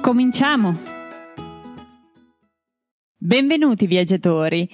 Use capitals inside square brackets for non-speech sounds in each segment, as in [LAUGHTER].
Cominciamo! Benvenuti viaggiatori!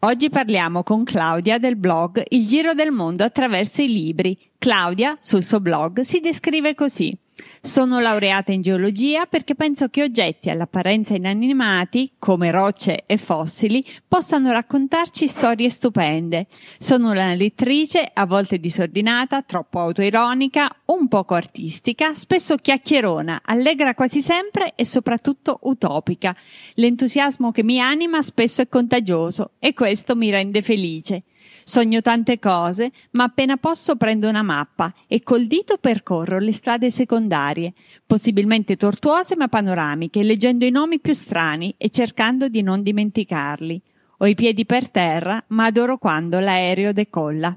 Oggi parliamo con Claudia del blog Il Giro del Mondo attraverso i libri. Claudia, sul suo blog, si descrive così. Sono laureata in geologia perché penso che oggetti all'apparenza inanimati, come rocce e fossili, possano raccontarci storie stupende. Sono una lettrice, a volte disordinata, troppo autoironica, un poco artistica, spesso chiacchierona, allegra quasi sempre e soprattutto utopica. L'entusiasmo che mi anima spesso è contagioso e questo mi rende felice. Sogno tante cose, ma appena posso prendo una mappa e col dito percorro le strade secondarie, possibilmente tortuose ma panoramiche, leggendo i nomi più strani e cercando di non dimenticarli. Ho i piedi per terra, ma adoro quando l'aereo decolla.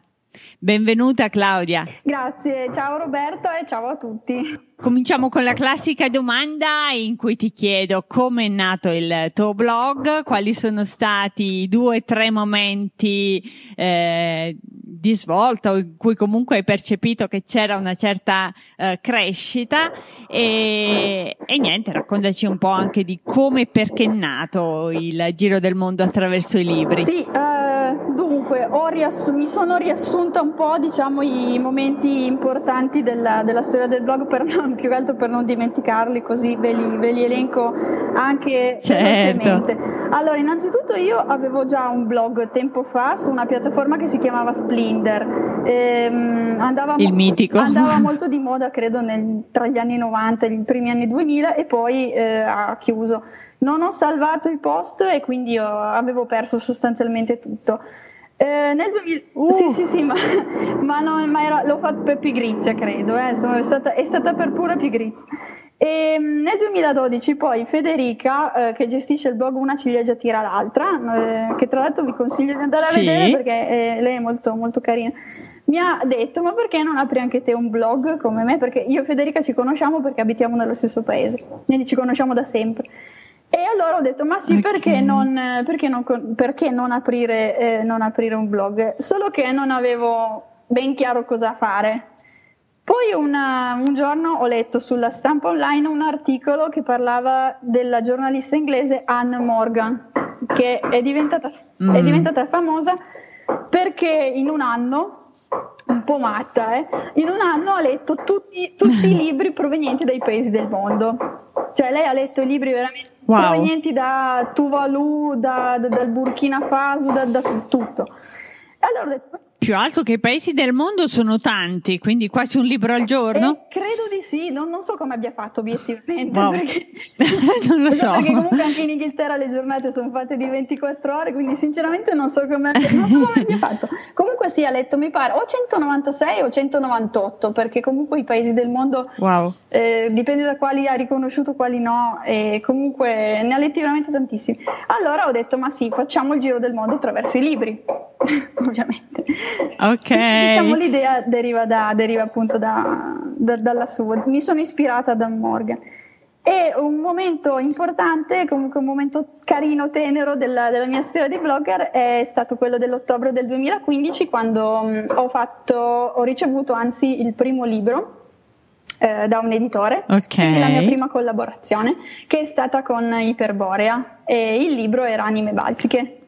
Benvenuta Claudia. Grazie, ciao Roberto e ciao a tutti. Cominciamo con la classica domanda in cui ti chiedo come è nato il tuo blog, quali sono stati i due o tre momenti eh, di svolta in cui comunque hai percepito che c'era una certa eh, crescita e, e, niente, raccontaci un po' anche di come e perché è nato il Giro del Mondo attraverso i libri. Sì, uh, dunque riassu- mi sono riassunta un po' diciamo i momenti importanti della, della storia del blog per non [LAUGHS] più che altro per non dimenticarli, così ve li, ve li elenco anche certo. velocemente. Allora, innanzitutto io avevo già un blog tempo fa su una piattaforma che si chiamava Splinder. Ehm, andava, Il mitico. andava [LAUGHS] molto di moda, credo, nel, tra gli anni 90 e i primi anni 2000 e poi eh, ha chiuso. Non ho salvato i post e quindi avevo perso sostanzialmente tutto. Eh, nel 2000, uh. Sì, sì, sì, ma, [LAUGHS] ma, no, ma era, l'ho fatto per pigrizia, credo, eh, insomma, è, stata, è, stata, per pura pigrizia. E mm, nel 2012 poi Federica, eh, che gestisce il blog Una ciliegia tira l'altra, eh, che tra l'altro vi consiglio di andare a sì. vedere perché eh, lei è molto, molto carina, mi ha detto ma perché non apri anche te un blog come me? Perché io e Federica ci conosciamo perché abitiamo nello stesso paese, quindi ci conosciamo da sempre. E allora ho detto, ma sì, okay. perché, non, perché, non, perché non, aprire, eh, non aprire un blog? Solo che non avevo ben chiaro cosa fare. Poi una, un giorno ho letto sulla stampa online un articolo che parlava della giornalista inglese Anne Morgan, che è diventata, mm. è diventata famosa perché in un anno, un po' matta, eh, in un anno ha letto tutti, tutti i [LAUGHS] libri provenienti dai paesi del mondo. Cioè lei ha letto i libri veramente wow. provenienti da Tuvalu, da, da, dal Burkina Faso, da, da tutto. E allora ho detto, più altro che i paesi del mondo sono tanti, quindi quasi un libro al giorno? Eh, credo di sì, non, non, so come abbia fatto obiettivamente. Wow. Perché, [LAUGHS] non lo [LAUGHS] so. Perché comunque anche in Inghilterra le giornate sono fatte di 24 ore, quindi sinceramente non so come, non so come abbia fatto. Comunque sì, ha letto, mi pare, o 196 o 198, perché comunque i paesi del mondo, wow. eh, dipende da quali ha riconosciuto, quali no, e comunque ne ha letti veramente tantissimi. Allora ho detto, ma sì, facciamo il giro del mondo attraverso i libri, [LAUGHS] ovviamente. Ok. diciamo l'idea deriva, da, deriva appunto da, da, dalla sua. Mi sono ispirata a Dan Morgan. E un momento importante, comunque un momento carino, tenero della, della, mia storia di blogger è stato quello dell'ottobre del 2015 quando um, ho, fatto, ho ricevuto anzi il primo libro eh, da un editore, okay. la mia prima collaborazione che è stata con Iperborea e il libro era Anime Baltiche.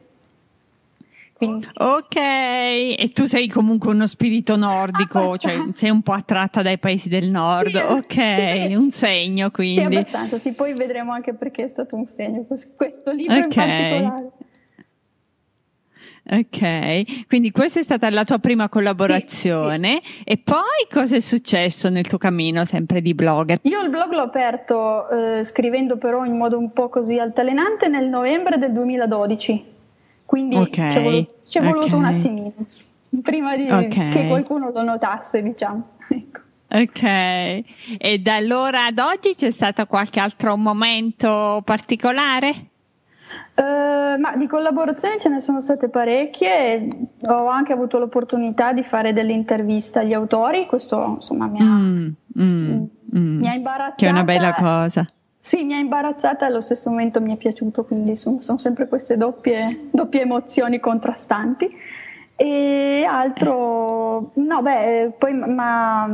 Quindi... Ok, e tu sei comunque uno spirito nordico, cioè sei un po' attratta dai paesi del nord, sì, ok, sì. un segno quindi. Sì, abbastanza, sì, poi vedremo anche perché è stato un segno questo libro okay. in particolare. Ok, quindi questa è stata la tua prima collaborazione sì, sì. e poi cosa è successo nel tuo cammino sempre di blogger? Io il blog l'ho aperto eh, scrivendo però in modo un po' così altalenante nel novembre del 2012 quindi okay, ci è voluto, ci è voluto okay. un attimino prima di, okay. che qualcuno lo notasse, diciamo. [LAUGHS] Ecco. Ok, e da allora ad oggi c'è stato qualche altro momento particolare? Uh, ma di collaborazioni ce ne sono state parecchie, ho anche avuto l'opportunità di fare delle interviste agli autori, questo insomma mi ha, mm, mm, mm. mi ha imbarazzata. Che è una bella cosa. Sì, mi ha imbarazzata e allo stesso momento mi è piaciuto, quindi sono, sono sempre queste doppie, doppie emozioni contrastanti. E altro, no, beh, poi ma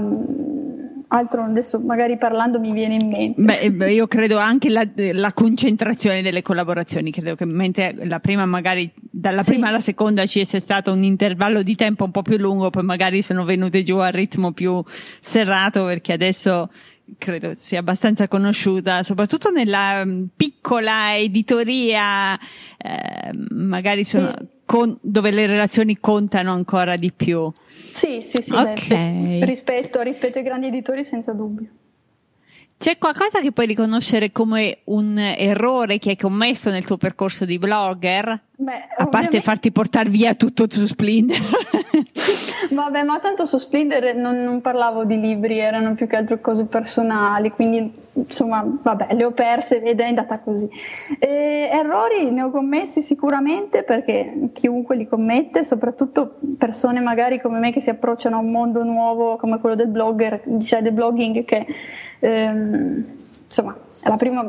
altro adesso magari parlando mi viene in mente. Beh, io credo anche la, la concentrazione delle collaborazioni, credo che mentre la prima magari dalla sì. prima alla seconda ci sia stato un intervallo di tempo un po' più lungo, poi magari sono venute giù al ritmo più serrato perché adesso credo sia abbastanza conosciuta, soprattutto nella mm, piccola editoria, eh, magari sono, sì. con, dove le relazioni contano ancora di più. Sì, sì, sì, okay. beh, rispetto, rispetto ai grandi editori senza dubbio. C'è qualcosa che puoi riconoscere come un errore che hai commesso nel tuo percorso di blogger? Beh, a parte farti portare via tutto su Splinter. [LAUGHS] Vabbè, ma tanto su Splinter non, non, parlavo di libri, erano più che altro cose personali, quindi insomma, vabbè, le ho perse ed è andata così. E, errori ne ho commessi sicuramente perché chiunque li commette, soprattutto persone magari come me che si approcciano a un mondo nuovo come quello del blogger, cioè del blogging che ehm, insomma, la prima,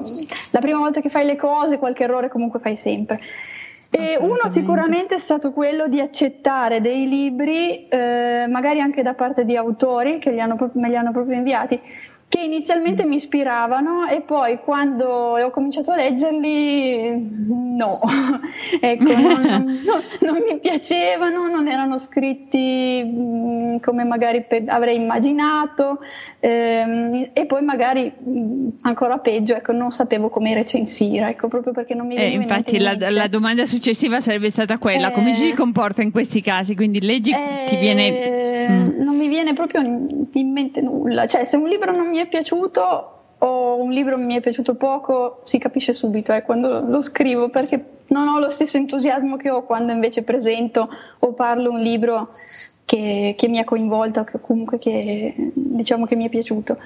la prima volta che fai le cose qualche errore comunque fai sempre. E uno sicuramente è stato quello di accettare dei libri, eh, magari anche da parte di autori che hanno, me li hanno proprio inviati, che inizialmente mi ispiravano e poi quando ho cominciato a leggerli no, [LAUGHS] ecco, non, [LAUGHS] non, non, mi piacevano, non erano scritti mh, come magari pe- avrei immaginato ehm, e poi magari mh, ancora peggio, ecco, non sapevo come recensire, ecco, proprio perché non mi eh, eh, Infatti la, la, domanda successiva sarebbe stata quella, eh, come si comporta in questi casi? Quindi leggi, eh, ti viene... Mm. Non mi viene proprio in, in mente nulla, cioè se un libro non mi è piaciuto o un libro mi è piaciuto poco, si capisce subito eh, quando lo, lo, scrivo perché non ho lo stesso entusiasmo che ho quando invece presento o parlo un libro che, che mi ha coinvolto, che comunque che, diciamo che mi è piaciuto.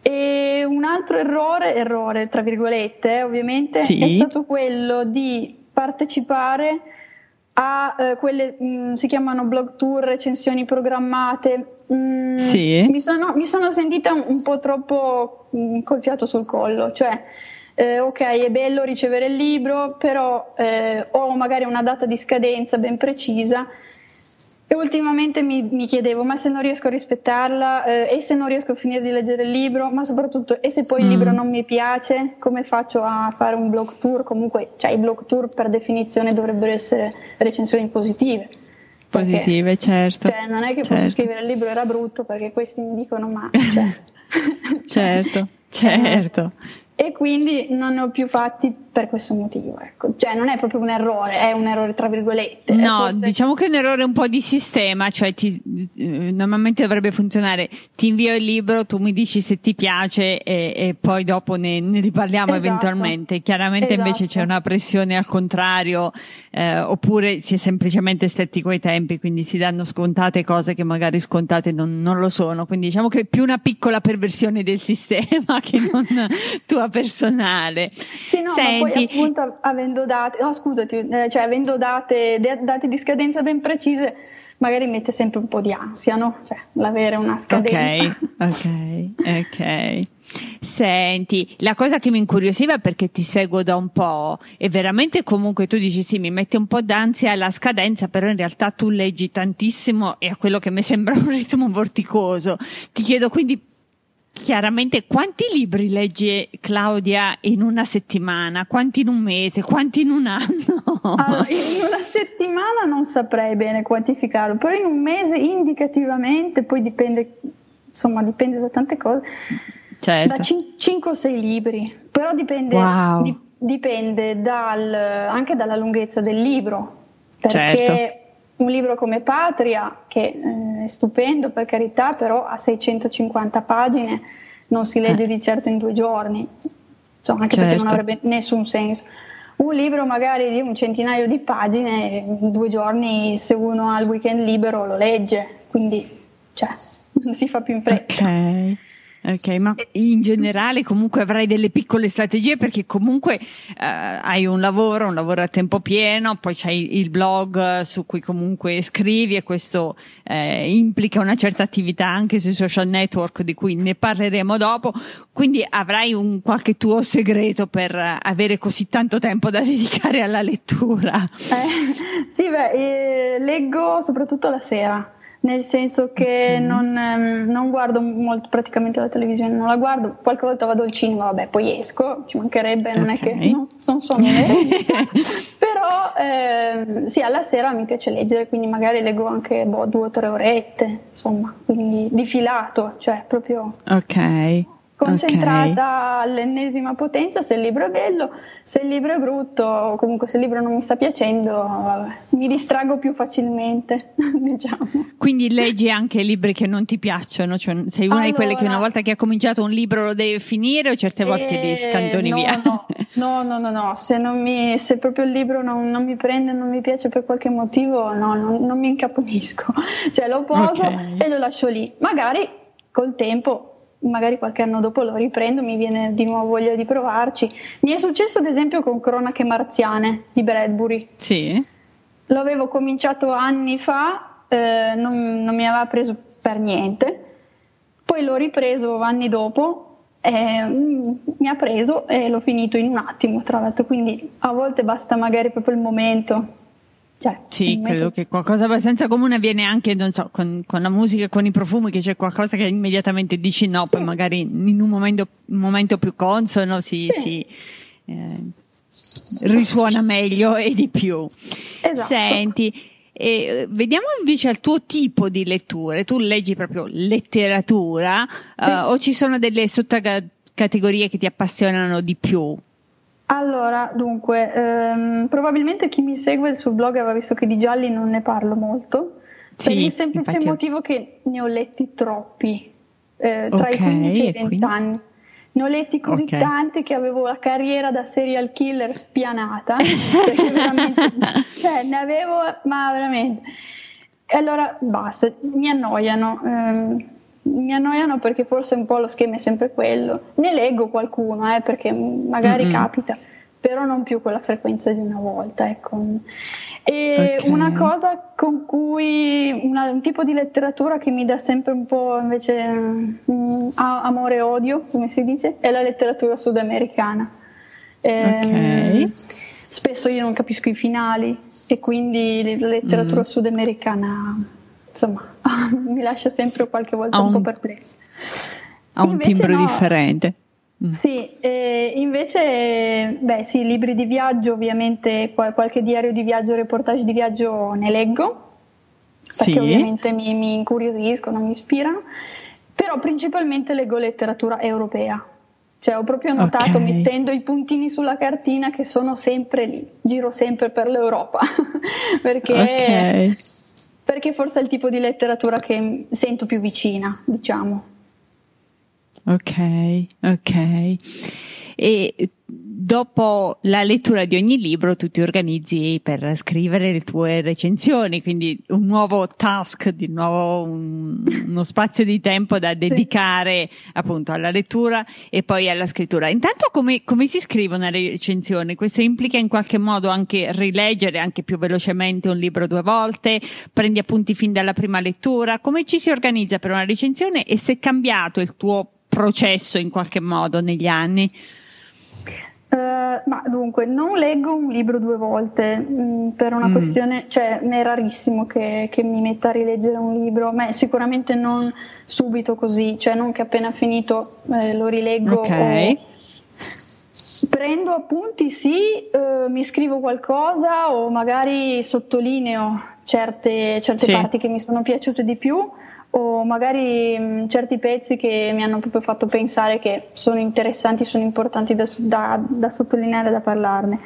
E un altro errore, errore tra virgolette, eh, ovviamente, sì. è stato quello di partecipare a eh, quelle mh, mm, si chiamano blog tour, recensioni programmate. Mm, sì. mi, sono, mi, sono, sentita un, un po' troppo mh, mm, col fiato sul collo, cioè eh, ok, è bello ricevere il libro, però eh, ho magari una data di scadenza ben precisa e ultimamente mi, mi, chiedevo, ma se non riesco a rispettarla eh, e se non riesco a finire di leggere il libro, ma soprattutto, e se poi mm. il libro non mi piace, come faccio a fare un blog tour? Comunque, cioè, i blog tour per definizione dovrebbero essere recensioni positive. Positive, perché, certo. Cioè, non è che certo. posso scrivere il libro era brutto perché questi mi dicono, ma... [LAUGHS] [LAUGHS] Cioè, certo, certo e quindi non ne ho più fatti per questo motivo. Ecco. Cioè non è proprio un errore, è un errore tra virgolette. No, forse... diciamo che è un errore un po' di sistema, cioè ti, eh, normalmente dovrebbe funzionare, ti invio il libro, tu mi dici se ti piace e, e poi dopo ne, ne riparliamo esatto. eventualmente. Chiaramente esatto. invece c'è una pressione al contrario, eh, oppure si è semplicemente stretti coi tempi, quindi si danno scontate cose che magari scontate non, non lo sono. Quindi diciamo che è più una piccola perversione del [LAUGHS] sistema che non tua personale. Sì, no, Senti, poi appunto avendo date, no, scusati, eh, cioè avendo date, date di scadenza ben precise, magari mette sempre un po' di ansia, no? Cioè, l'avere una scadenza. Ok, ok, ok. Senti, la cosa che mi incuriosiva perché ti seguo da un po' e veramente comunque tu dici sì, mi mette un po' d'ansia la scadenza, però in realtà tu leggi tantissimo e a quello che mi sembra [LAUGHS] un ritmo vorticoso. Ti chiedo quindi chiaramente quanti libri legge Claudia in una settimana, quanti in un mese, quanti in un anno? Allora, in una settimana non saprei bene quantificarlo, però in un mese indicativamente, poi dipende, insomma, dipende da tante cose. Certo. Da 5 o 6 libri, però dipende, wow. di, dipende dal, anche dalla lunghezza del libro. Perché certo un libro come Patria, che eh, stupendo per carità, però ha 650 pagine, non si legge eh. di certo in due giorni, insomma, anche certo. perché non avrebbe nessun senso. Un libro magari di un centinaio di pagine, in due giorni, se uno ha il weekend libero, lo legge, quindi, cioè, non [LAUGHS] si fa più in fretta. Ok. Ok, ma in generale comunque avrai delle piccole strategie perché comunque eh, hai un lavoro, un lavoro a tempo pieno, poi c'hai il blog su cui comunque scrivi e questo eh, implica una certa attività anche sui social network di cui ne parleremo dopo, quindi avrai un qualche tuo segreto per avere così tanto tempo da [LAUGHS] dedicare alla lettura. Eh, sì, beh, eh, leggo soprattutto la sera nel senso che okay. non, ehm, non, guardo molto praticamente la televisione, non la guardo, qualche volta vado al cinema, vabbè, poi esco, ci mancherebbe, non okay. è che no, sono somnolenta, [LAUGHS] [LAUGHS] però eh, sì, alla sera mi piace leggere, quindi magari leggo anche boh, due o tre orette, insomma, quindi di filato, cioè proprio... Ok concentrata okay. all'ennesima potenza se il libro è bello, se il libro è brutto o comunque se il libro non mi sta piacendo mi distrago più facilmente [LAUGHS] diciamo. Quindi leggi anche libri che non ti piacciono, cioè sei una allora, di quelle che una volta che ha cominciato un libro lo deve finire o certe volte eh, li scantoni no, via? [LAUGHS] No, no, no, no, se, mi, se proprio il libro non, non, mi prende, non mi piace per qualche motivo, no, non, non mi incaponisco, [LAUGHS] cioè lo poso okay. e lo lascio lì, magari col tempo magari qualche anno dopo lo riprendo, mi viene di nuovo voglia di provarci. Mi è successo ad esempio con Cronache Marziane di Bradbury. Sì. Lo avevo cominciato anni fa, eh, non, non, mi aveva preso per niente, poi l'ho ripreso anni dopo. E, mm, mi ha preso e l'ho finito in un attimo, tra l'altro, quindi a volte basta magari proprio il momento cioè, sì, credo che qualcosa abbastanza comune avviene anche, non so, con, con, la musica, con i profumi, che c'è qualcosa che immediatamente dici no, sì. poi magari in un momento, un momento più consono si, sì. si eh, risuona meglio e di più. Esatto. Senti, e vediamo invece il tuo tipo di letture. Tu leggi proprio letteratura sì. uh, o ci sono delle sottocategorie che ti appassionano di più? Allora, dunque, ehm, probabilmente chi mi segue sul blog aveva visto che di gialli non ne parlo molto, sì, per il semplice infatti... motivo che ne ho letti troppi, eh, tra okay, i 15 e i 20 anni. Ne ho letti così okay. tanti che avevo la carriera da serial killer spianata, [LAUGHS] perché veramente, cioè, ne avevo, ma veramente. E allora basta, mi annoiano. Ehm, mi annoiano perché forse un po' lo schema è sempre quello. Ne leggo qualcuno, eh, perché magari mm-hmm. capita, però non più con la frequenza di una volta. Ecco. E okay. una cosa con cui, una, un tipo di letteratura che mi dà sempre un po' invece um, amore e odio, come si dice, è la letteratura sudamericana. Eh, okay. Spesso io non capisco i finali e quindi la letteratura mm. sudamericana insomma, [LAUGHS] mi lascia sempre qualche volta un, un, po' perplessa. Ha un invece timbro no, differente. Mm. Sì, eh, invece, beh, sì, libri di viaggio, ovviamente qualche diario di viaggio, reportage di viaggio ne leggo, perché sì. ovviamente mi, mi incuriosiscono, mi ispirano, però principalmente leggo letteratura europea. Cioè ho proprio notato okay. mettendo i puntini sulla cartina che sono sempre lì, giro sempre per l'Europa, [LAUGHS] perché okay perché forse è il tipo di letteratura che sento più vicina, diciamo. Ok, ok. E dopo la lettura di ogni libro tu ti organizzi per scrivere le tue recensioni, quindi un nuovo task, di nuovo un, uno spazio di tempo da dedicare sì. appunto alla lettura e poi alla scrittura. Intanto come, come si scrive una recensione? Questo implica in qualche modo anche rileggere anche più velocemente un libro due volte, prendi appunti fin dalla prima lettura, come ci si organizza per una recensione e se è cambiato il tuo processo in qualche modo negli anni? Uh, ma dunque, non leggo un libro due volte mh, mm, per una mm. questione, cioè è rarissimo che, che, mi metta a rileggere un libro, ma sicuramente non subito così, cioè non che appena finito eh, lo rileggo. Okay. Prendo appunti, sì, uh, mi scrivo qualcosa o magari sottolineo certe, certe sì. parti che mi sono piaciute di più o magari mh, certi pezzi che mi hanno proprio fatto pensare che sono interessanti, sono importanti da, da, da sottolineare, da parlarne.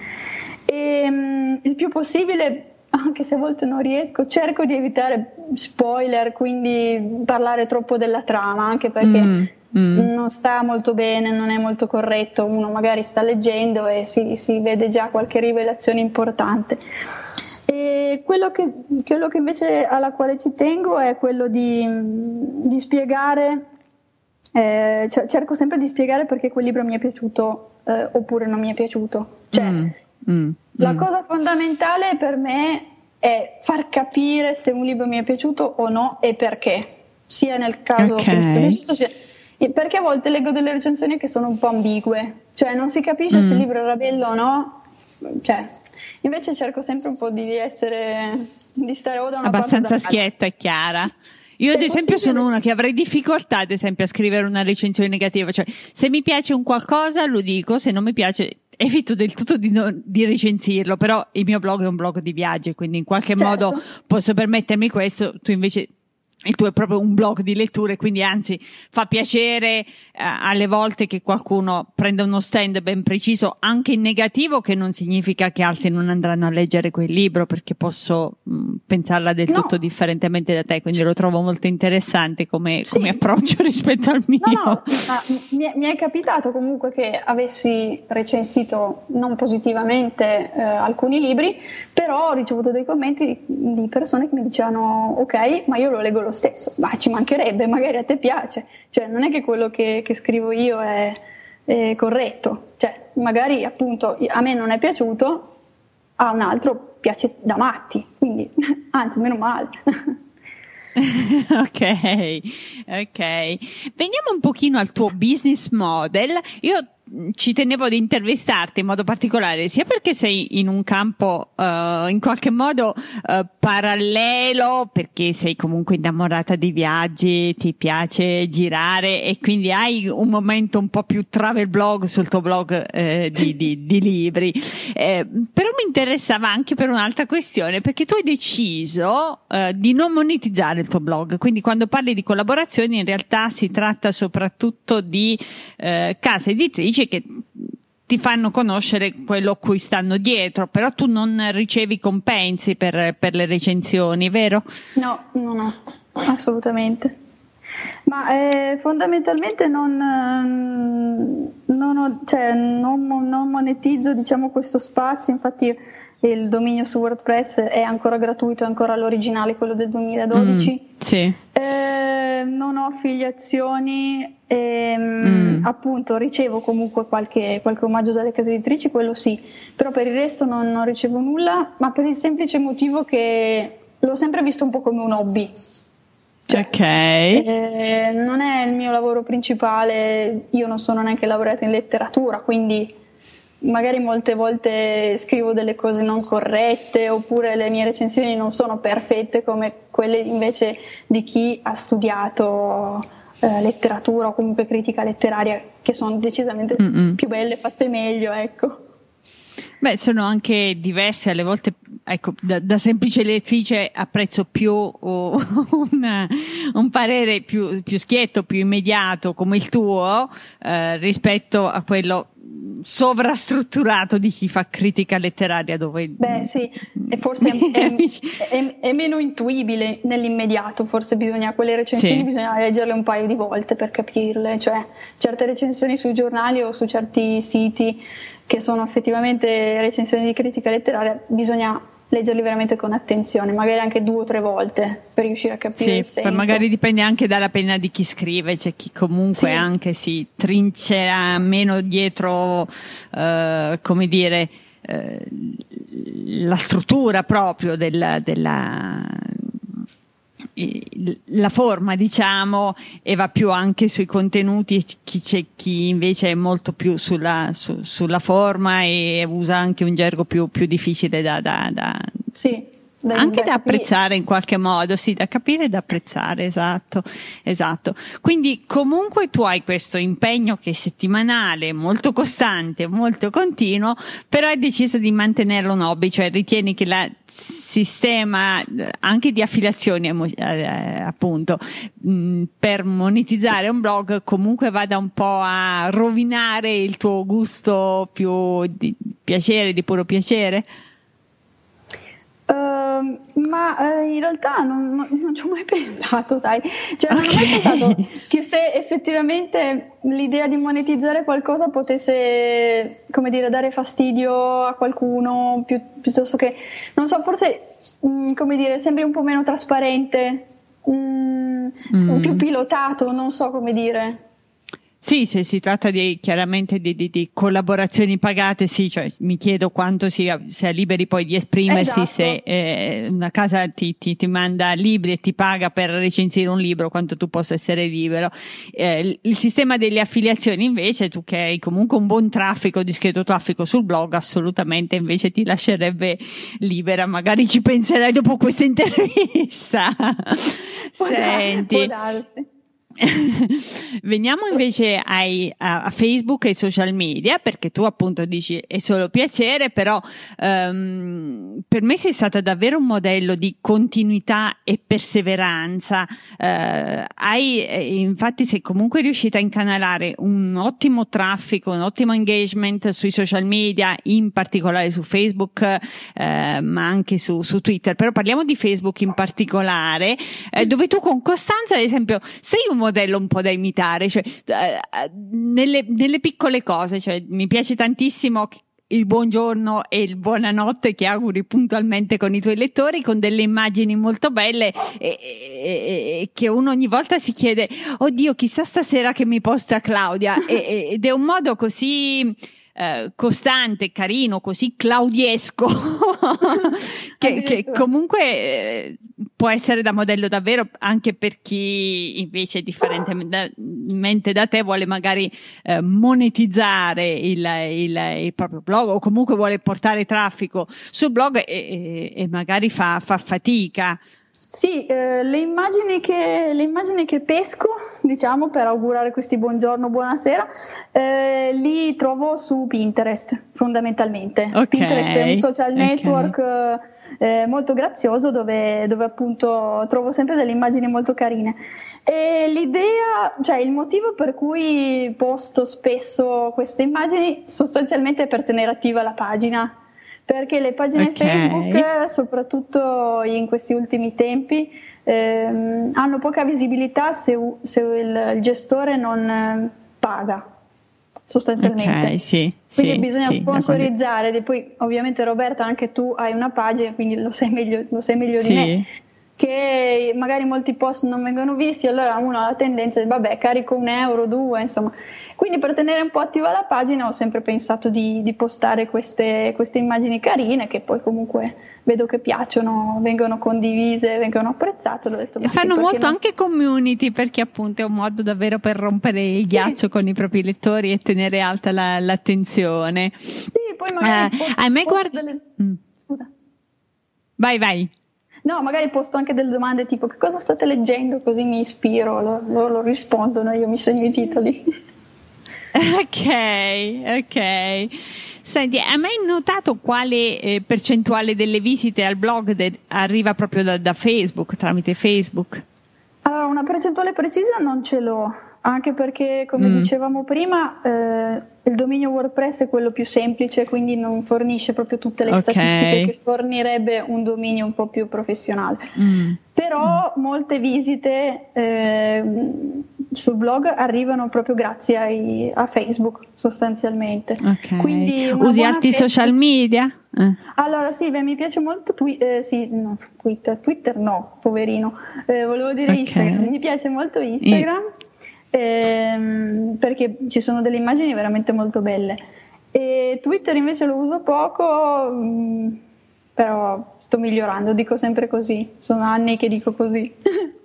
E, mh, il più possibile, [LAUGHS] anche se a volte non riesco, cerco di evitare spoiler, quindi parlare troppo della trama, anche perché mm, mm. non sta molto bene, non è molto corretto, uno magari sta leggendo e si, si vede già qualche rivelazione importante. E quello che, quello che, invece alla quale ci tengo è quello di, di spiegare, eh, cioè, cerco sempre di spiegare perché quel libro mi è piaciuto eh, oppure non mi è piaciuto. Cioè, mm, mm, la mm. cosa fondamentale per me è far capire se un libro mi è piaciuto o no e perché, sia nel caso okay. che mi sia piaciuto sia perché a volte leggo delle recensioni che sono un po' ambigue, cioè non si capisce mm. se il libro era bello o no, cioè, invece cerco sempre un po' di essere, di stare o da una Abbastanza schietta e chiara. Io, ad esempio, sono una che avrei difficoltà, ad esempio, a scrivere una recensione negativa. Cioè, se mi piace un qualcosa, lo dico, se non mi piace, evito del tutto di, non, di recensirlo. Però il mio blog è un blog di viaggi, quindi in qualche certo. modo posso permettermi questo. Tu invece il tuo è proprio un blog di letture, quindi anzi fa piacere eh, alle volte che qualcuno prenda uno stand ben preciso, anche in negativo, che non significa che altri non andranno a leggere quel libro, perché posso mh, mm, pensarla del no. tutto differentemente da te, quindi lo trovo molto interessante come, sì. come approccio [LAUGHS] rispetto al mio. No, no, mi, mi, è capitato comunque che avessi recensito non positivamente eh, alcuni libri, però ho ricevuto dei commenti di, di persone che mi dicevano ok, ma io lo leggo lo stesso, ma ci mancherebbe, magari a te piace, cioè non è che quello che, che scrivo io è, è, corretto, cioè magari appunto a me non è piaciuto, a un altro piace da matti, quindi [LAUGHS] anzi meno male. [LAUGHS] ok, ok. Veniamo un pochino al tuo business model. Io ci tenevo ad intervistarti in modo particolare sia perché sei in un campo uh, in qualche modo uh, parallelo perché sei comunque innamorata di viaggi, ti piace girare e quindi hai un momento un po' più travel blog sul tuo blog eh, di, di, di, libri. Eh, però mi interessava anche per un'altra questione perché tu hai deciso uh, di non monetizzare il tuo blog, quindi quando parli di collaborazioni in realtà si tratta soprattutto di case editrici amici che ti fanno conoscere quello a cui stanno dietro, però tu non ricevi compensi per, per le recensioni, vero? No, no, no, assolutamente. Ma eh, fondamentalmente non, non, ho, cioè, non, non, monetizzo diciamo, questo spazio, infatti il dominio su WordPress è ancora gratuito, è ancora l'originale, quello del 2012. Mm, sì. eh, non ho affiliazioni, e, mm. appunto ricevo comunque qualche, qualche, omaggio dalle case editrici, quello sì, però per il resto non, non ricevo nulla, ma per il semplice motivo che l'ho sempre visto un po' come un hobby. Cioè, ok. Eh, non è il mio lavoro principale, io non sono neanche laureata in letteratura, quindi magari molte volte scrivo delle cose non corrette oppure le mie recensioni non sono perfette come quelle invece di chi ha studiato eh, letteratura o comunque critica letteraria che sono decisamente Mm-mm. più belle, fatte meglio, ecco. Beh, sono anche diverse, alle volte, ecco, da, da semplice lettrice apprezzo più [LAUGHS] uh, una, un parere più, più, schietto, più immediato come il tuo, eh, rispetto a quello sovrastrutturato di chi fa critica letteraria dove beh sì e forse è, [LAUGHS] è, è, meno intuibile nell'immediato forse bisogna quelle recensioni sì. bisogna leggerle un paio di volte per capirle cioè certe recensioni sui giornali o su certi siti che sono effettivamente recensioni di critica letteraria bisogna leggerli veramente con attenzione, magari anche due o tre volte per riuscire a capire sì, il senso. magari dipende anche dalla penna di chi scrive, c'è chi comunque sì. anche si trincera meno dietro, uh, come dire, uh, la struttura proprio del, della, la forma, diciamo, e va più anche sui contenuti, chi c'è chi invece è molto più sulla, su, sulla forma e usa anche un gergo più, più difficile da, da, da sì, da anche da apprezzare in qualche modo, sì, da capire e da apprezzare, esatto, esatto. Quindi comunque tu hai questo impegno che è settimanale, molto costante, molto continuo, però hai deciso di mantenerlo un hobby, cioè ritieni che la sistema eh, anche di affiliazioni eh, appunto mh, per monetizzare un blog comunque vada un po' a rovinare il tuo gusto più di piacere, di puro piacere? Uh, ma uh, in realtà non, non, non, ci ho mai [LAUGHS] pensato, sai, cioè non okay. ho mai pensato che se effettivamente l'idea di monetizzare qualcosa potesse, come dire, dare fastidio a qualcuno pi- piuttosto che, non so, forse, mh, mm, come dire, sembri un po' meno trasparente, mh, mm. mm. più pilotato, non so come dire. Sì, se si tratta di, chiaramente di, di, di collaborazioni pagate, sì, cioè, mi chiedo quanto sia, sia liberi poi di esprimersi esatto. se eh, una casa ti, ti, ti, manda libri e ti paga per recensire un libro, quanto tu possa essere libero. Eh, il sistema delle affiliazioni invece, tu che hai comunque un buon traffico, discreto traffico sul blog, assolutamente invece ti lascerebbe libera, magari ci penserai dopo questa [LAUGHS] intervista. Può Senti. Darsi. [LAUGHS] Veniamo invece ai, a, Facebook e social media, perché tu appunto dici è solo piacere, però um, per me sei stata davvero un modello di continuità e perseveranza. Uh, hai, eh, infatti, sei comunque riuscita a incanalare un ottimo traffico, un ottimo engagement sui social media, in particolare su Facebook, uh, ma anche su, su, Twitter. Però parliamo di Facebook in particolare, uh, dove tu con costanza, ad esempio, sei un modello un po' da imitare, cioè, uh, nelle, nelle, piccole cose, cioè, mi piace tantissimo il buongiorno e il buonanotte che auguri puntualmente con i tuoi lettori con delle immagini molto belle e, e, e che uno ogni volta si chiede oddio chissà stasera che mi posta Claudia. Ed è un modo così eh, costante, carino, così claudiesco, [LAUGHS] che, che, comunque eh, può essere da modello davvero anche per chi invece differentemente da te vuole magari eh, monetizzare il, il, il, proprio blog o comunque vuole portare traffico sul blog e, e, e magari fa, fa fatica. Sì, eh, le, immagini che, le, immagini che, pesco, diciamo, per augurare questi buongiorno, buonasera, eh, li trovo su Pinterest, fondamentalmente. Okay, Pinterest è un social network okay. eh, molto grazioso dove, dove, appunto trovo sempre delle immagini molto carine. E l'idea, cioè il motivo per cui posto spesso queste immagini sostanzialmente è per tenere attiva la pagina perché le pagine okay. Facebook, soprattutto in questi ultimi tempi, ehm, hanno poca visibilità se, se il, il, gestore non eh, paga sostanzialmente. Okay, sì, quindi sì, bisogna sì, sponsorizzare. Poi, ovviamente, Roberta, anche tu hai una pagina, quindi lo sai meglio, lo sai meglio di me che magari molti post non vengono visti, allora uno ha la tendenza di vabbè carico un euro, due, insomma. Quindi per tenere un po' attiva la pagina ho sempre pensato di, di postare queste, queste, immagini carine che poi comunque vedo che piacciono, vengono condivise, vengono apprezzate. Detto, e fanno molto non... anche community perché appunto è un modo davvero per rompere il sì. ghiaccio con i propri lettori e tenere alta la, l'attenzione. Sì, poi magari... Eh, hai mai guardato... Delle... Mm. Vai, vai. No, magari posto anche delle domande tipo che cosa state leggendo così mi ispiro, loro, loro rispondono, io mi segno i titoli. [LAUGHS] ok, ok. Senti, hai mai notato quale eh, percentuale delle visite al blog de- arriva proprio da, da Facebook, tramite Facebook? Allora, una percentuale precisa non ce l'ho anche perché, come mm. dicevamo prima, eh, il dominio WordPress è quello più semplice, quindi non fornisce proprio tutte le okay. statistiche che fornirebbe un dominio un po' più professionale. Mm. Però mm. molte visite eh, sul blog arrivano proprio grazie ai, a Facebook, sostanzialmente. Okay. Usi altri social media? Eh. Allora sì, beh, mi piace molto twi- eh, sì, no, Twitter, Twitter no, poverino, eh, volevo dire okay. Instagram, mi piace molto Instagram ehm, perché ci sono delle immagini veramente molto belle. E Twitter invece lo uso poco, mh, mm, però sto migliorando, dico sempre così, sono anni che dico così. [LAUGHS]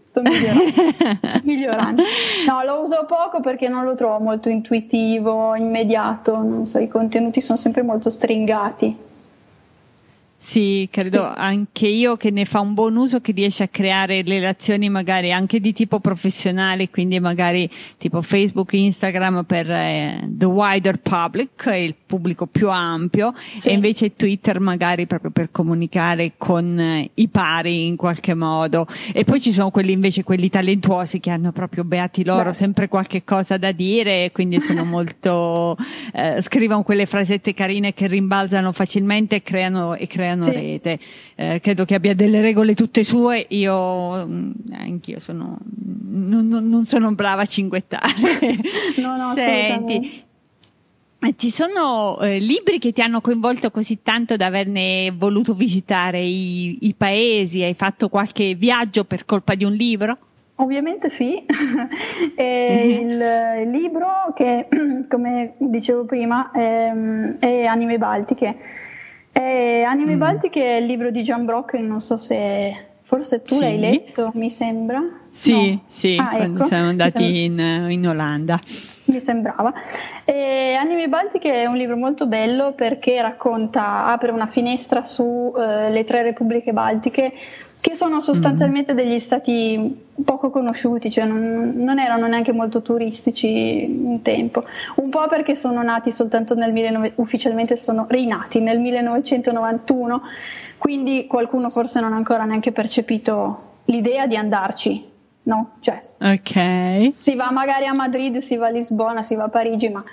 sto migliorando. [LAUGHS] migliorando. No, lo uso poco perché non lo trovo molto intuitivo, immediato, non so, i contenuti sono sempre molto stringati. Sì, credo anche io che ne fa un buon uso che riesce a creare relazioni magari anche di tipo professionale, quindi magari tipo Facebook, Instagram per eh, the wider public, il pubblico più ampio, sì. e invece Twitter magari proprio per comunicare con eh, i pari in qualche modo. E poi ci sono quelli invece, quelli talentuosi che hanno proprio beati loro Beh. sempre qualche cosa da dire, e quindi sono [LAUGHS] molto, eh, scrivono quelle frasette carine che rimbalzano facilmente e creano, e creano creano sì. rete. Eh, credo che abbia delle regole tutte sue. Io, mm, anch'io sono, non, non sono brava a cinguettare. [LAUGHS] no, no, Senti, eh, ci sono eh, libri che ti hanno coinvolto così tanto da averne voluto visitare i, i paesi? Hai fatto qualche viaggio per colpa di un libro? Ovviamente sì, [LAUGHS] il, il, libro che, [CLEARS THROAT] come dicevo prima, è, è Anime Baltiche. È Anime mm. Baltiche è il libro di Gian Brock, non so se forse tu sì. l'hai letto, mi sembra. Sì, no. sì, ah, quando ecco. siamo andati in, in, Olanda. Mi sembrava. E Anime Baltiche è un libro molto bello perché racconta, apre una finestra sulle uh, tre repubbliche baltiche che sono sostanzialmente mm. degli stati poco conosciuti, cioè non, non, erano neanche molto turistici un tempo, un po' perché sono nati soltanto nel 19, ufficialmente sono rinati nel 1991, quindi qualcuno forse non ha ancora neanche percepito l'idea di andarci, no? Cioè, okay. si va magari a Madrid, si va a Lisbona, si va a Parigi, ma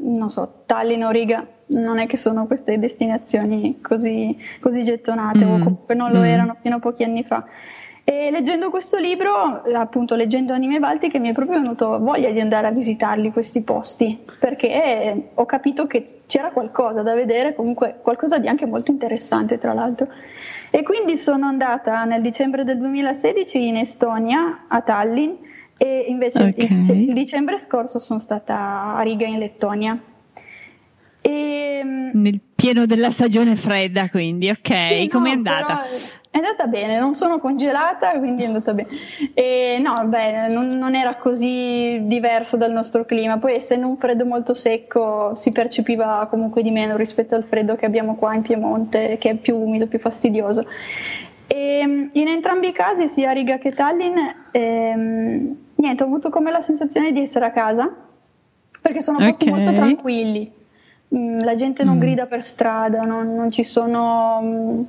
non so, Tallinn o Riga non è che sono queste destinazioni così, così gettonate mm. o comunque non lo mm. erano fino a pochi anni fa. E leggendo questo libro, appunto leggendo Anime Baltiche, mi è proprio venuto voglia di andare a visitarli questi posti, perché ho capito che c'era qualcosa da vedere, comunque qualcosa di anche molto interessante tra l'altro. E quindi sono andata nel dicembre del 2016 in Estonia, a Tallinn, e invece okay. il, il dicembre scorso sono stata a Riga in Lettonia. E, ehm, Nel pieno della stagione fredda, quindi, ok, sì, com'è no, andata? È andata bene, non sono congelata, quindi è andata bene. E no, beh, non, non, era così diverso dal nostro clima. Poi, essendo un freddo molto secco, si percepiva comunque di meno rispetto al freddo che abbiamo qua in Piemonte, che è più umido, più fastidioso. E in entrambi i casi, sia Riga che Tallinn, ehm, niente, ho avuto come la sensazione di essere a casa, perché sono posti okay. molto tranquilli. Mm, la gente non mm. grida per strada, non, non ci sono. Mm,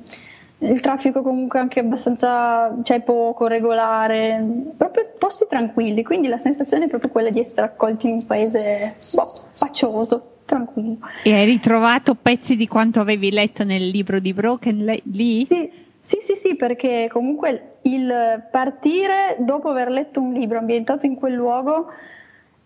il traffico comunque anche abbastanza, cioè poco, regolare, proprio posti tranquilli, quindi la sensazione è proprio quella di essere accolti in un paese boh, pacioso, tranquillo. E hai ritrovato pezzi di quanto avevi letto nel libro di Broken lì? Sì, sì, sì, sì, perché comunque il partire dopo aver letto un libro ambientato in quel luogo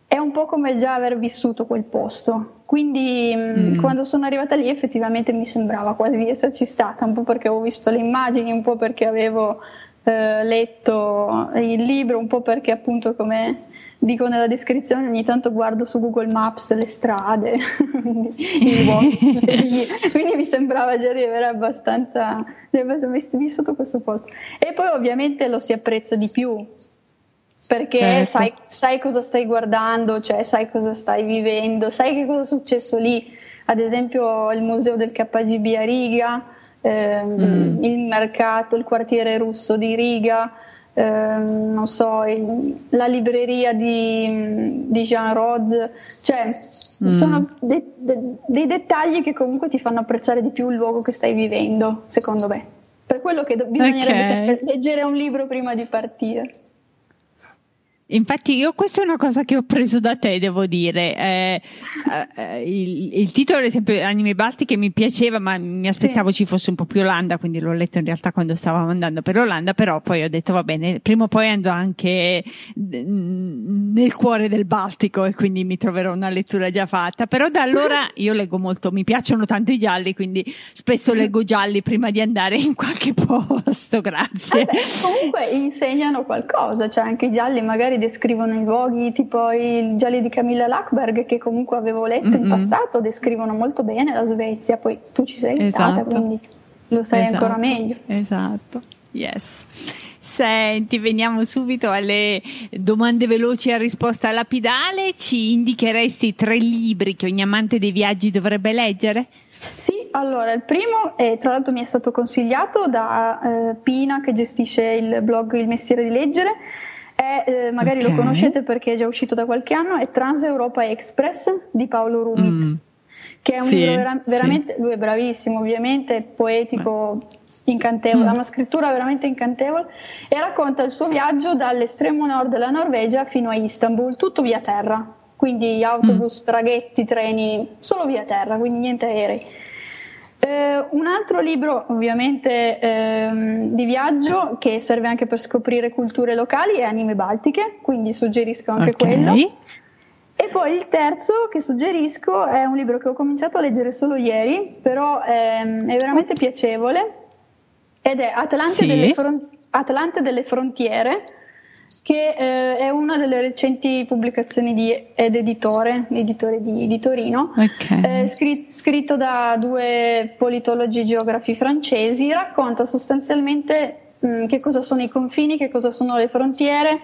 è un po' come già aver vissuto quel posto. Quindi mm. mm. quando sono arrivata lì effettivamente mi sembrava quasi di esserci stata, un po' perché avevo visto le immagini, un po' perché avevo eh, letto il libro, un po' perché appunto come dico nella descrizione, ogni tanto guardo su Google Maps le strade, [LAUGHS] quindi, quindi mi sembrava già di avere abbastanza, di aver vissuto questo posto. E poi ovviamente lo si apprezza di più, perché certo. sai, sai, cosa stai guardando, cioè sai cosa stai vivendo, sai che cosa è successo lì, ad esempio il museo del KGB a Riga, ehm, mm. il mercato, il quartiere russo di Riga, Ehm, non so, il, la libreria di, di Jean Rhodes, cioè mm. sono de, de, dei dettagli che comunque ti fanno apprezzare di più il luogo che stai vivendo, secondo me. Per quello che bisognerebbe okay. leggere un libro prima di partire. Infatti io questa è una cosa che ho preso da te, devo dire. Eh, eh, il, il, titolo, ad esempio, Anime Baltiche mi piaceva, ma mi aspettavo sì. ci fosse un po' più Olanda, quindi l'ho letto in realtà quando stavamo andando per Olanda, però poi ho detto va bene, prima o poi andrò anche nel cuore del Baltico e quindi mi troverò una lettura già fatta. Però da allora io leggo molto, mi piacciono tanto i gialli, quindi spesso leggo gialli prima di andare in qualche [LAUGHS] posto, grazie. Vabbè, comunque insegnano qualcosa, cioè anche i gialli magari magari descrivono i luoghi tipo i gialli di Camilla Lackberg che comunque avevo letto Mm-mm. in passato, descrivono molto bene la Svezia, poi tu ci sei esatto. stata, quindi lo sai esatto. ancora meglio. Esatto, yes. Senti, veniamo subito alle domande veloci a risposta lapidale. Ci indicheresti tre libri che ogni amante dei viaggi dovrebbe leggere? Sì, allora il primo, è, tra l'altro mi è stato consigliato da eh, Pina che gestisce il blog Il mestiere di leggere è, eh, magari okay. lo conoscete perché è già uscito da qualche anno, è Trans Europa Express di Paolo Rumiz, mm. che è un sì, libro vera- veramente, sì. lui è bravissimo ovviamente, poetico, incantevole, mm. ha una scrittura veramente incantevole e racconta il suo viaggio dall'estremo nord della Norvegia fino a Istanbul, tutto via terra, quindi autobus, mm. traghetti, treni, solo via terra, quindi niente aerei. Eh, un altro libro, ovviamente ehm, di viaggio, che serve anche per scoprire culture locali, è Anime Baltiche, quindi suggerisco anche okay. quello. E poi il terzo che suggerisco è un libro che ho cominciato a leggere solo ieri, però ehm, è veramente Ops. piacevole, ed è Atlante, sì. delle, Fron- Atlante delle Frontiere che eh, è una delle recenti pubblicazioni di Ed Editore, editore di, di Torino, okay. eh, scr- scritto da due politologi geografi francesi, racconta sostanzialmente mh, mm, che cosa sono i confini, che cosa sono le frontiere,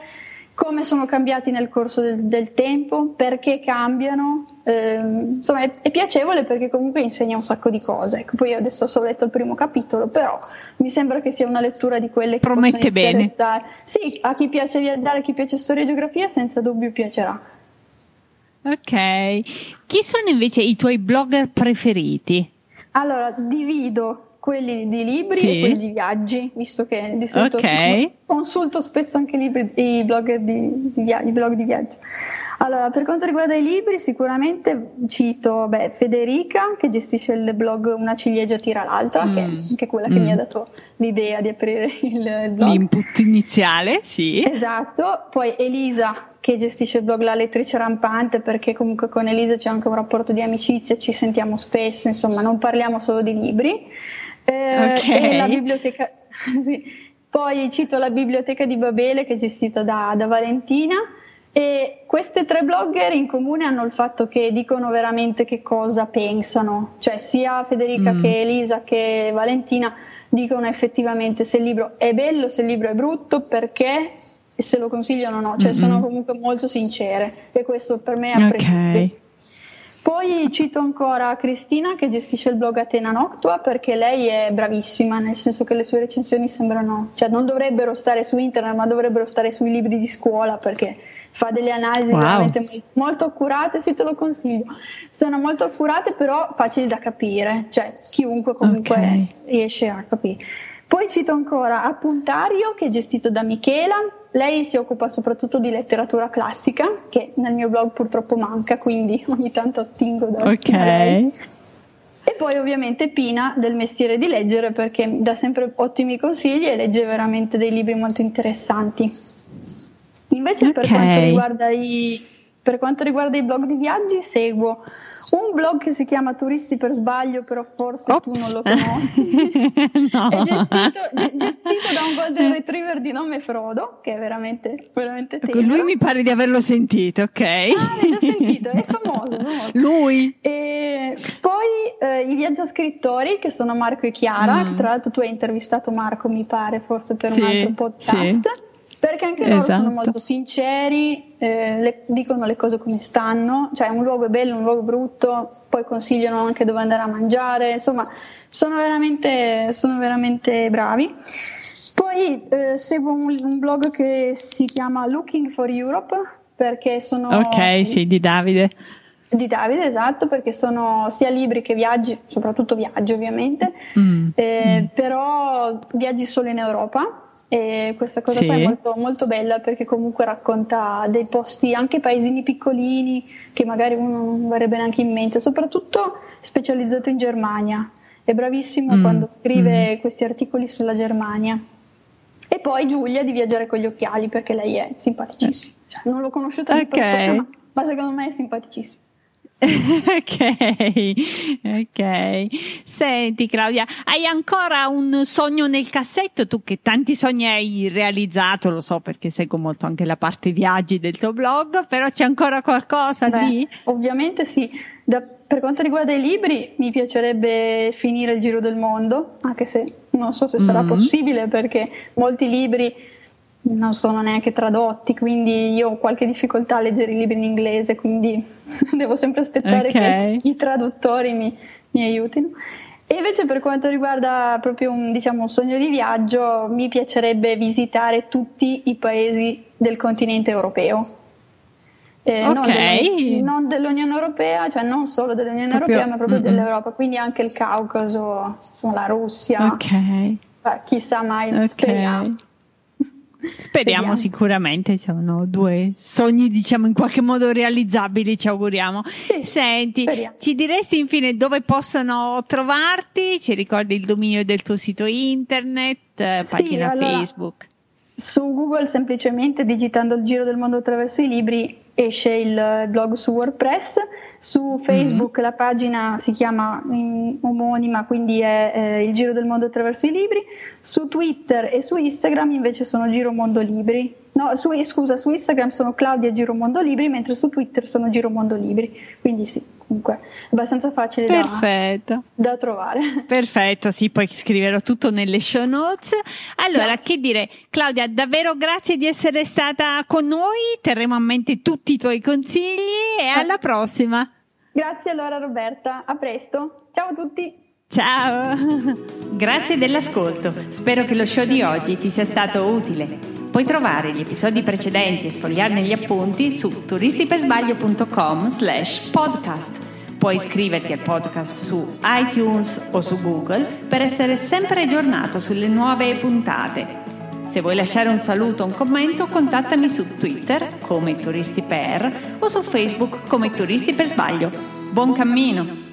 come sono cambiati nel corso del, del tempo, perché cambiano. Eh, insomma, è, è, piacevole perché comunque insegna un sacco di cose. Ecco, poi adesso ho solo letto il primo capitolo, però mi sembra che sia una lettura di quelle che promette bene. Sì, a chi piace viaggiare, a chi piace storia e geografia, senza dubbio piacerà. Ok. Chi sono invece i tuoi blogger preferiti? Allora, divido quelli di libri sì. e quelli di viaggi, visto che di solito okay. consulto spesso anche i, libri, i, blogger di, di via, i blog di viaggio. Allora, per quanto riguarda i libri, sicuramente cito beh, Federica, che gestisce il blog Una ciliegia tira l'altra, mm. che è anche quella che mm. mi ha dato l'idea di aprire il blog. L'input iniziale, sì. Esatto. Poi Elisa, che gestisce il blog La lettrice rampante, perché comunque con Elisa c'è anche un rapporto di amicizia, ci sentiamo spesso, insomma, non parliamo solo di libri. Eh, okay. la biblioteca, [LAUGHS] sì. Poi cito la biblioteca di Babele che è gestita da, da Valentina. E queste tre blogger in comune hanno il fatto che dicono veramente che cosa pensano, cioè sia Federica mm. che Elisa che Valentina dicono effettivamente se il libro è bello, se il libro è brutto, perché e se lo consigliano o no, cioè mm-hmm. sono comunque molto sincere e questo per me è apprezzabile. Okay. Poi cito ancora Cristina che gestisce il blog Atena Noctua perché lei è bravissima, nel senso che le sue recensioni sembrano, cioè non dovrebbero stare su internet, ma dovrebbero stare sui libri di scuola perché fa delle analisi wow. veramente molto, accurate, sì te lo consiglio. Sono molto accurate però facili da capire, cioè chiunque comunque okay. riesce a capire. Poi cito ancora Appuntario che è gestito da Michela, lei si occupa soprattutto di letteratura classica che nel mio blog purtroppo manca, quindi [LAUGHS] ogni tanto attingo da, okay. da lei. E poi ovviamente Pina del mestiere di leggere perché dà sempre ottimi consigli e legge veramente dei libri molto interessanti. Invece okay. per, quanto riguarda i, per quanto riguarda i blog di viaggi seguo un blog che si chiama Turisti per sbaglio, però forse Ops. tu non lo conosci. [LAUGHS] no. È gestito, g- gestito, da un golden retriever di nome Frodo, che è veramente, veramente ecco, tenero. Lui mi pare di averlo sentito, ok? Ah, l'hai già sentito, è famoso. famoso. Lui. E poi eh, i viaggiascrittori, che sono Marco e Chiara, mm. tra l'altro tu hai intervistato Marco, mi pare, forse per sì, un altro podcast. Sì perché anche loro esatto. sono molto sinceri, eh, le, dicono le cose come stanno, cioè un luogo è bello, un luogo è brutto, poi consigliano anche dove andare a mangiare, insomma sono veramente, sono veramente bravi. Poi eh, seguo un, un, blog che si chiama Looking for Europe perché sono... Ok, sì, di Davide. Di Davide, esatto, perché sono sia libri che viaggi, soprattutto viaggi ovviamente, mm, eh, mm. però viaggi solo in Europa e questa cosa sì. qua è molto, molto, bella perché comunque racconta dei posti, anche paesini piccolini che magari uno non verrebbe neanche in mente, soprattutto specializzato in Germania. È bravissimo mm. quando scrive mm. questi articoli sulla Germania. E poi Giulia di Viaggiare con gli occhiali perché lei è simpaticissima. Cioè, non l'ho conosciuta di okay. persona, ma secondo me è simpaticissima. [LAUGHS] ok, ok. Senti Claudia, hai ancora un sogno nel cassetto? Tu che tanti sogni hai realizzato, lo so perché seguo molto anche la parte viaggi del tuo blog, però c'è ancora qualcosa Beh, lì? Ovviamente sì. Da, per quanto riguarda i libri, mi piacerebbe finire il giro del mondo, anche se non so se sarà mm-hmm. possibile perché molti libri non sono neanche tradotti, quindi io ho qualche difficoltà a leggere i libri in inglese, quindi [LAUGHS] devo sempre aspettare okay. che i traduttori mi, mi, aiutino. E invece per quanto riguarda proprio un, diciamo, un sogno di viaggio, mi piacerebbe visitare tutti i paesi del continente europeo. Eh, okay. non, dell'Unione, non, dell'Unione Europea, cioè non solo dell'Unione proprio, Europea, ma proprio mm-hmm. dell'Europa, quindi anche il Caucaso, la Russia. Ok. chissà mai, okay. speriamo. Speriamo Vediamo. sicuramente, sono due sogni diciamo in qualche modo realizzabili, ci auguriamo. Sì, Senti, speriamo. ci diresti infine dove possono trovarti? Ci ricordi il dominio del tuo sito internet, sì, pagina allora, Facebook? Su Google semplicemente digitando il giro del mondo attraverso i libri esce il blog su WordPress, su Facebook mm-hmm. la pagina si chiama in, omonima, quindi è eh, il Giro del Mondo attraverso i libri, su Twitter e su Instagram invece sono Giro Mondo Libri. No, su, scusa, su Instagram sono Claudia Giro Mondo Libri, mentre su Twitter sono Giro Mondo Libri, quindi sì comunque abbastanza facile da, da, trovare. [LAUGHS] Perfetto, sì, poi scriverò tutto nelle show notes. Allora, grazie. che dire, Claudia, davvero grazie di essere stata con noi, terremo a mente tutti i tuoi consigli e alla prossima. Grazie allora Roberta, a presto. Ciao a tutti. Ciao! Grazie dell'ascolto. Spero che lo show di oggi ti sia stato utile. Puoi trovare gli episodi precedenti e sfogliarne gli appunti su turistipersbaglio.com slash podcast. Puoi iscriverti al podcast su iTunes o su Google per essere sempre aggiornato sulle nuove puntate. Se vuoi lasciare un saluto o un commento, contattami su Twitter come Turisti Per o su Facebook come Turisti per Sbaglio. Buon cammino!